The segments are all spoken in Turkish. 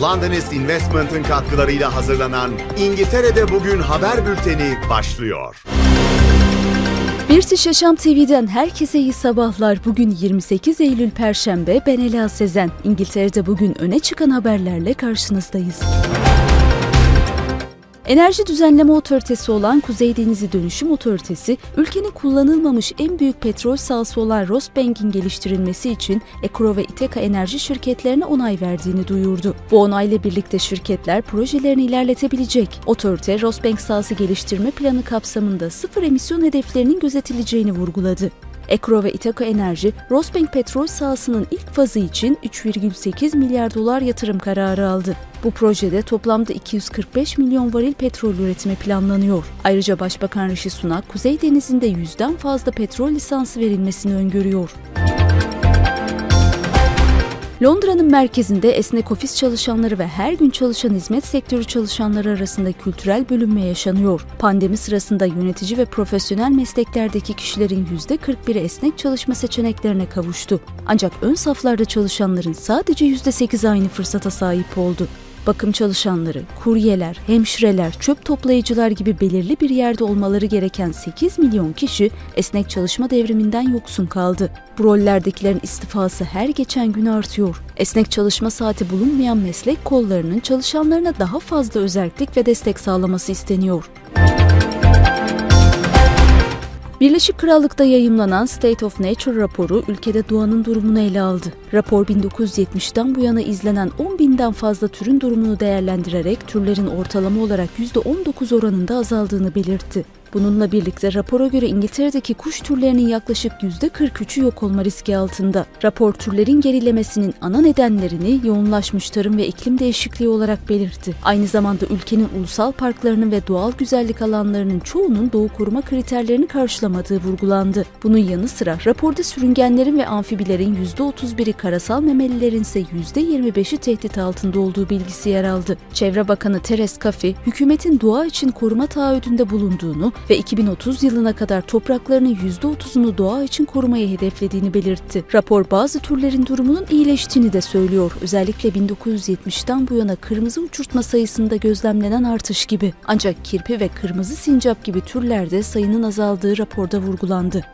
Londonist Investment'ın katkılarıyla hazırlanan İngiltere'de Bugün haber bülteni başlıyor. British Yaşam TV'den herkese iyi sabahlar. Bugün 28 Eylül Perşembe. Ben Ela Sezen. İngiltere'de bugün öne çıkan haberlerle karşınızdayız. Enerji Düzenleme Otoritesi olan Kuzey Denizi Dönüşüm Otoritesi, ülkenin kullanılmamış en büyük petrol sahası olan Rosbank'in geliştirilmesi için Ekro ve Iteka enerji şirketlerine onay verdiğini duyurdu. Bu onayla birlikte şirketler projelerini ilerletebilecek. Otorite, Rosbank sahası geliştirme planı kapsamında sıfır emisyon hedeflerinin gözetileceğini vurguladı. Ekro ve Itaka Enerji, Rosbank petrol sahasının ilk fazı için 3,8 milyar dolar yatırım kararı aldı. Bu projede toplamda 245 milyon varil petrol üretimi planlanıyor. Ayrıca Başbakan Rishi Sunak, Kuzey Denizi'nde yüzden fazla petrol lisansı verilmesini öngörüyor. Londra'nın merkezinde esnek ofis çalışanları ve her gün çalışan hizmet sektörü çalışanları arasında kültürel bölünme yaşanıyor. Pandemi sırasında yönetici ve profesyonel mesleklerdeki kişilerin %41'i esnek çalışma seçeneklerine kavuştu. Ancak ön saflarda çalışanların sadece %8 aynı fırsata sahip oldu bakım çalışanları, kuryeler, hemşireler, çöp toplayıcılar gibi belirli bir yerde olmaları gereken 8 milyon kişi esnek çalışma devriminden yoksun kaldı. Bu rollerdekilerin istifası her geçen gün artıyor. Esnek çalışma saati bulunmayan meslek kollarının çalışanlarına daha fazla özellik ve destek sağlaması isteniyor. Birleşik Krallık'ta yayımlanan State of Nature raporu ülkede doğanın durumunu ele aldı. Rapor 1970'ten bu yana izlenen 10 binden fazla türün durumunu değerlendirerek türlerin ortalama olarak %19 oranında azaldığını belirtti. Bununla birlikte rapora göre İngiltere'deki kuş türlerinin yaklaşık %43'ü yok olma riski altında. Rapor türlerin gerilemesinin ana nedenlerini yoğunlaşmış tarım ve iklim değişikliği olarak belirtti. Aynı zamanda ülkenin ulusal parklarının ve doğal güzellik alanlarının çoğunun doğu koruma kriterlerini karşılamadığı vurgulandı. Bunun yanı sıra raporda sürüngenlerin ve amfibilerin %31'i karasal memelilerin ise %25'i tehdit altında olduğu bilgisi yer aldı. Çevre Bakanı Teres Kafi, hükümetin doğa için koruma taahhüdünde bulunduğunu ve 2030 yılına kadar topraklarının %30'unu doğa için korumayı hedeflediğini belirtti. Rapor bazı türlerin durumunun iyileştiğini de söylüyor. Özellikle 1970'ten bu yana kırmızı uçurtma sayısında gözlemlenen artış gibi. Ancak kirpi ve kırmızı sincap gibi türlerde sayının azaldığı raporda vurgulandı.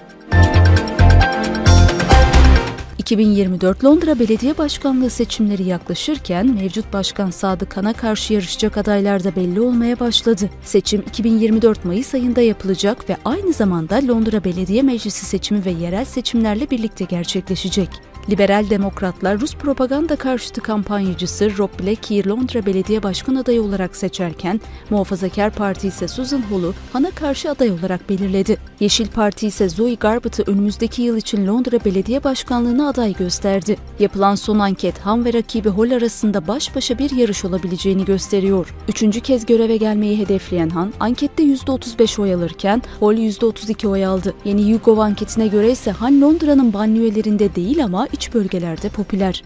2024 Londra Belediye Başkanlığı seçimleri yaklaşırken mevcut başkan Sadık Kan'a karşı yarışacak adaylar da belli olmaya başladı. Seçim 2024 Mayıs ayında yapılacak ve aynı zamanda Londra Belediye Meclisi seçimi ve yerel seçimlerle birlikte gerçekleşecek. Liberal Demokratlar Rus propaganda karşıtı kampanyacısı Rob Blackie'yi Londra Belediye Başkan adayı olarak seçerken, Muhafazakar Parti ise Susan Hall'u Han'a karşı aday olarak belirledi. Yeşil Parti ise Zoe Garbutt'ı önümüzdeki yıl için Londra Belediye Başkanlığı'na aday gösterdi. Yapılan son anket Han ve rakibi Hall arasında baş başa bir yarış olabileceğini gösteriyor. Üçüncü kez göreve gelmeyi hedefleyen Han, ankette %35 oy alırken Hall %32 oy aldı. Yeni YouGov anketine göre ise Han Londra'nın banliyölerinde değil ama iç bölgelerde popüler.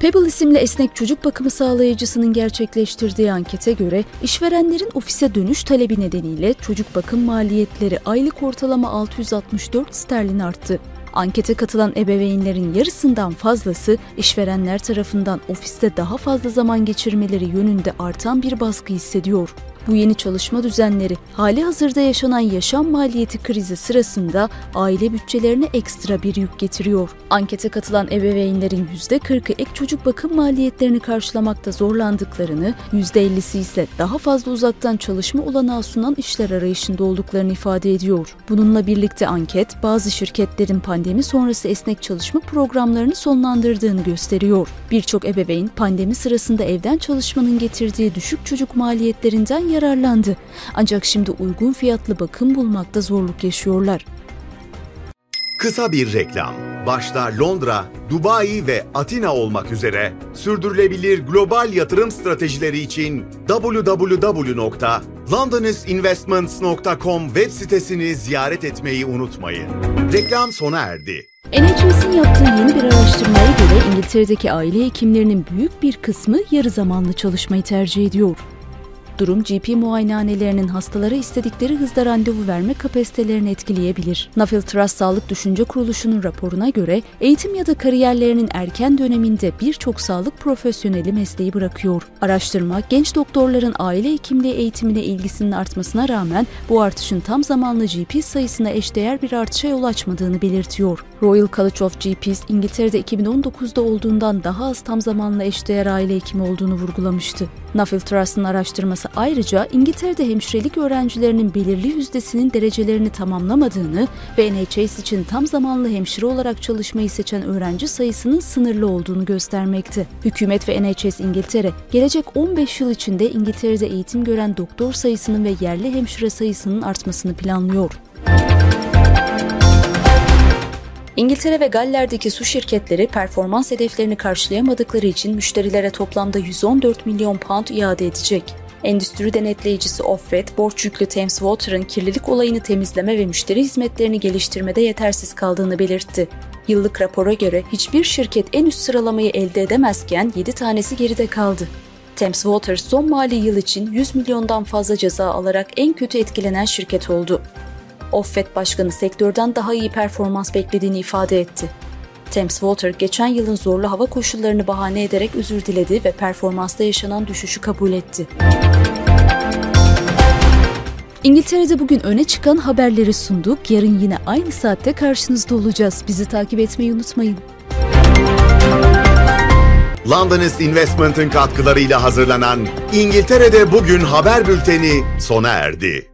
Pebble isimli esnek çocuk bakımı sağlayıcısının gerçekleştirdiği ankete göre işverenlerin ofise dönüş talebi nedeniyle çocuk bakım maliyetleri aylık ortalama 664 sterlin arttı. Ankete katılan ebeveynlerin yarısından fazlası işverenler tarafından ofiste daha fazla zaman geçirmeleri yönünde artan bir baskı hissediyor. Bu yeni çalışma düzenleri hali hazırda yaşanan yaşam maliyeti krizi sırasında aile bütçelerine ekstra bir yük getiriyor. Ankete katılan ebeveynlerin %40'ı ek çocuk bakım maliyetlerini karşılamakta zorlandıklarını, %50'si ise daha fazla uzaktan çalışma olanağı sunan işler arayışında olduklarını ifade ediyor. Bununla birlikte anket bazı şirketlerin pandemi sonrası esnek çalışma programlarını sonlandırdığını gösteriyor. Birçok ebeveyn pandemi sırasında evden çalışmanın getirdiği düşük çocuk maliyetlerinden yararlandı. Ancak şimdi uygun fiyatlı bakım bulmakta zorluk yaşıyorlar. Kısa bir reklam. Başta Londra, Dubai ve Atina olmak üzere sürdürülebilir global yatırım stratejileri için www.londonesinvestments.com web sitesini ziyaret etmeyi unutmayın. Reklam sona erdi. NHS'in yaptığı yeni bir araştırmaya göre İngiltere'deki aile hekimlerinin büyük bir kısmı yarı zamanlı çalışmayı tercih ediyor. Durum GP muayenehanelerinin hastalara istedikleri hızda randevu verme kapasitelerini etkileyebilir. Nafil Trust Sağlık Düşünce Kuruluşu'nun raporuna göre eğitim ya da kariyerlerinin erken döneminde birçok sağlık profesyoneli mesleği bırakıyor. Araştırma, genç doktorların aile hekimliği eğitimine ilgisinin artmasına rağmen bu artışın tam zamanlı GP sayısına eşdeğer bir artışa yol açmadığını belirtiyor. Royal College of GPs, İngiltere'de 2019'da olduğundan daha az tam zamanlı eşdeğer aile hekimi olduğunu vurgulamıştı. Nuffield Trust'ın araştırması ayrıca İngiltere'de hemşirelik öğrencilerinin belirli yüzdesinin derecelerini tamamlamadığını ve NHS için tam zamanlı hemşire olarak çalışmayı seçen öğrenci sayısının sınırlı olduğunu göstermekte. Hükümet ve NHS İngiltere, gelecek 15 yıl içinde İngiltere'de eğitim gören doktor sayısının ve yerli hemşire sayısının artmasını planlıyor. İngiltere ve Galler'deki su şirketleri performans hedeflerini karşılayamadıkları için müşterilere toplamda 114 milyon pound iade edecek. Endüstri denetleyicisi Ofwat, borç yüklü Thames Water'ın kirlilik olayını temizleme ve müşteri hizmetlerini geliştirmede yetersiz kaldığını belirtti. Yıllık rapora göre hiçbir şirket en üst sıralamayı elde edemezken 7 tanesi geride kaldı. Thames Water son mali yıl için 100 milyondan fazla ceza alarak en kötü etkilenen şirket oldu. Offet Başkanı sektörden daha iyi performans beklediğini ifade etti. Thames Water geçen yılın zorlu hava koşullarını bahane ederek özür diledi ve performansta yaşanan düşüşü kabul etti. İngiltere'de bugün öne çıkan haberleri sunduk. Yarın yine aynı saatte karşınızda olacağız. Bizi takip etmeyi unutmayın. Londonist Investment'ın katkılarıyla hazırlanan İngiltere'de Bugün haber bülteni sona erdi.